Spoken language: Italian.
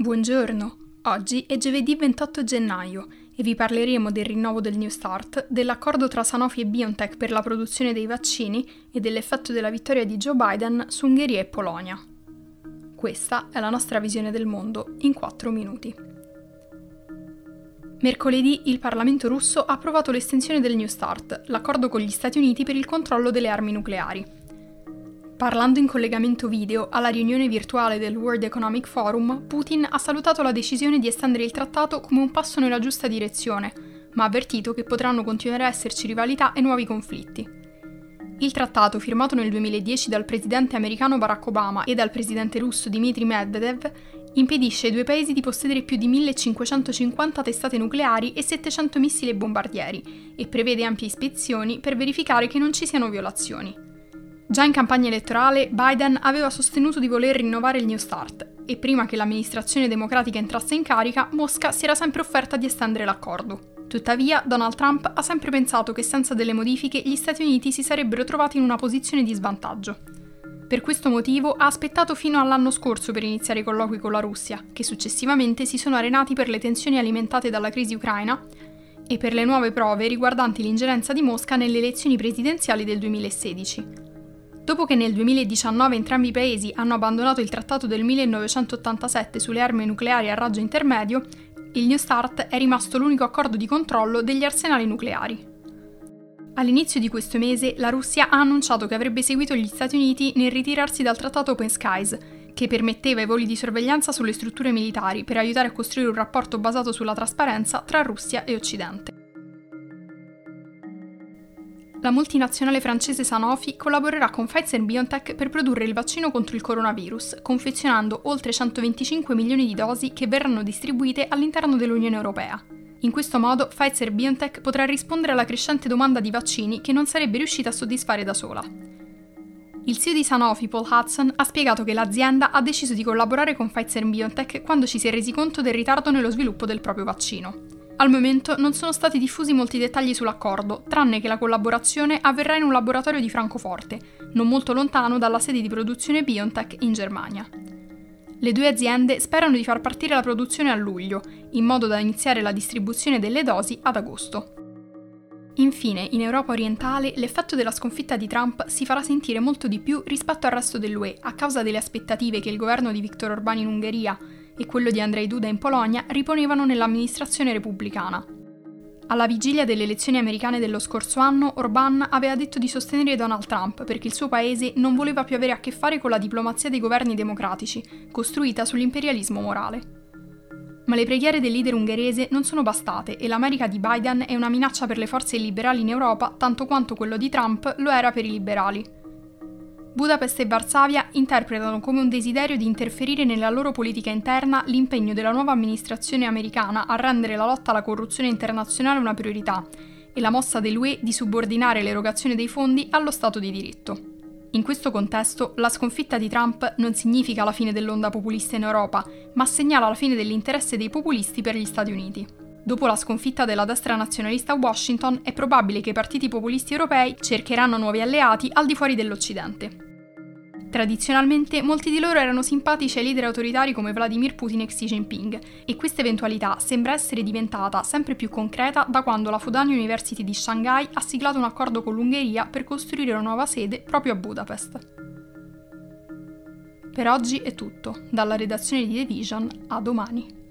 Buongiorno, oggi è giovedì 28 gennaio e vi parleremo del rinnovo del New Start, dell'accordo tra Sanofi e BioNTech per la produzione dei vaccini e dell'effetto della vittoria di Joe Biden su Ungheria e Polonia. Questa è la nostra visione del mondo in 4 minuti. Mercoledì il Parlamento russo ha approvato l'estensione del New Start, l'accordo con gli Stati Uniti per il controllo delle armi nucleari. Parlando in collegamento video alla riunione virtuale del World Economic Forum, Putin ha salutato la decisione di estendere il trattato come un passo nella giusta direzione, ma ha avvertito che potranno continuare a esserci rivalità e nuovi conflitti. Il trattato, firmato nel 2010 dal presidente americano Barack Obama e dal presidente russo Dmitry Medvedev, impedisce ai due paesi di possedere più di 1550 testate nucleari e 700 missili e bombardieri e prevede ampie ispezioni per verificare che non ci siano violazioni. Già in campagna elettorale Biden aveva sostenuto di voler rinnovare il New Start e prima che l'amministrazione democratica entrasse in carica, Mosca si era sempre offerta di estendere l'accordo. Tuttavia, Donald Trump ha sempre pensato che senza delle modifiche gli Stati Uniti si sarebbero trovati in una posizione di svantaggio. Per questo motivo ha aspettato fino all'anno scorso per iniziare i colloqui con la Russia, che successivamente si sono arenati per le tensioni alimentate dalla crisi ucraina e per le nuove prove riguardanti l'ingerenza di Mosca nelle elezioni presidenziali del 2016. Dopo che nel 2019 entrambi i paesi hanno abbandonato il trattato del 1987 sulle armi nucleari a raggio intermedio, il New START è rimasto l'unico accordo di controllo degli arsenali nucleari. All'inizio di questo mese la Russia ha annunciato che avrebbe seguito gli Stati Uniti nel ritirarsi dal trattato Open Skies, che permetteva i voli di sorveglianza sulle strutture militari per aiutare a costruire un rapporto basato sulla trasparenza tra Russia e Occidente. La multinazionale francese Sanofi collaborerà con Pfizer BioNTech per produrre il vaccino contro il coronavirus, confezionando oltre 125 milioni di dosi che verranno distribuite all'interno dell'Unione Europea. In questo modo Pfizer BioNTech potrà rispondere alla crescente domanda di vaccini che non sarebbe riuscita a soddisfare da sola. Il CEO di Sanofi, Paul Hudson, ha spiegato che l'azienda ha deciso di collaborare con Pfizer BioNTech quando ci si è resi conto del ritardo nello sviluppo del proprio vaccino. Al momento non sono stati diffusi molti dettagli sull'accordo, tranne che la collaborazione avverrà in un laboratorio di Francoforte, non molto lontano dalla sede di produzione BioNTech in Germania. Le due aziende sperano di far partire la produzione a luglio, in modo da iniziare la distribuzione delle dosi ad agosto. Infine, in Europa orientale l'effetto della sconfitta di Trump si farà sentire molto di più rispetto al resto dell'UE a causa delle aspettative che il governo di Viktor Orbán in Ungheria e quello di Andrzej Duda in Polonia riponevano nell'amministrazione repubblicana. Alla vigilia delle elezioni americane dello scorso anno, Orbán aveva detto di sostenere Donald Trump perché il suo paese non voleva più avere a che fare con la diplomazia dei governi democratici, costruita sull'imperialismo morale. Ma le preghiere del leader ungherese non sono bastate e l'America di Biden è una minaccia per le forze liberali in Europa tanto quanto quello di Trump lo era per i liberali. Budapest e Varsavia interpretano come un desiderio di interferire nella loro politica interna l'impegno della nuova amministrazione americana a rendere la lotta alla corruzione internazionale una priorità e la mossa dell'UE di subordinare l'erogazione dei fondi allo Stato di diritto. In questo contesto, la sconfitta di Trump non significa la fine dell'onda populista in Europa, ma segnala la fine dell'interesse dei populisti per gli Stati Uniti. Dopo la sconfitta della destra nazionalista a Washington, è probabile che i partiti populisti europei cercheranno nuovi alleati al di fuori dell'Occidente. Tradizionalmente molti di loro erano simpatici ai leader autoritari come Vladimir Putin e Xi Jinping, e questa eventualità sembra essere diventata sempre più concreta da quando la Fudan University di Shanghai ha siglato un accordo con l'Ungheria per costruire una nuova sede proprio a Budapest. Per oggi è tutto, dalla redazione di The Vision a domani.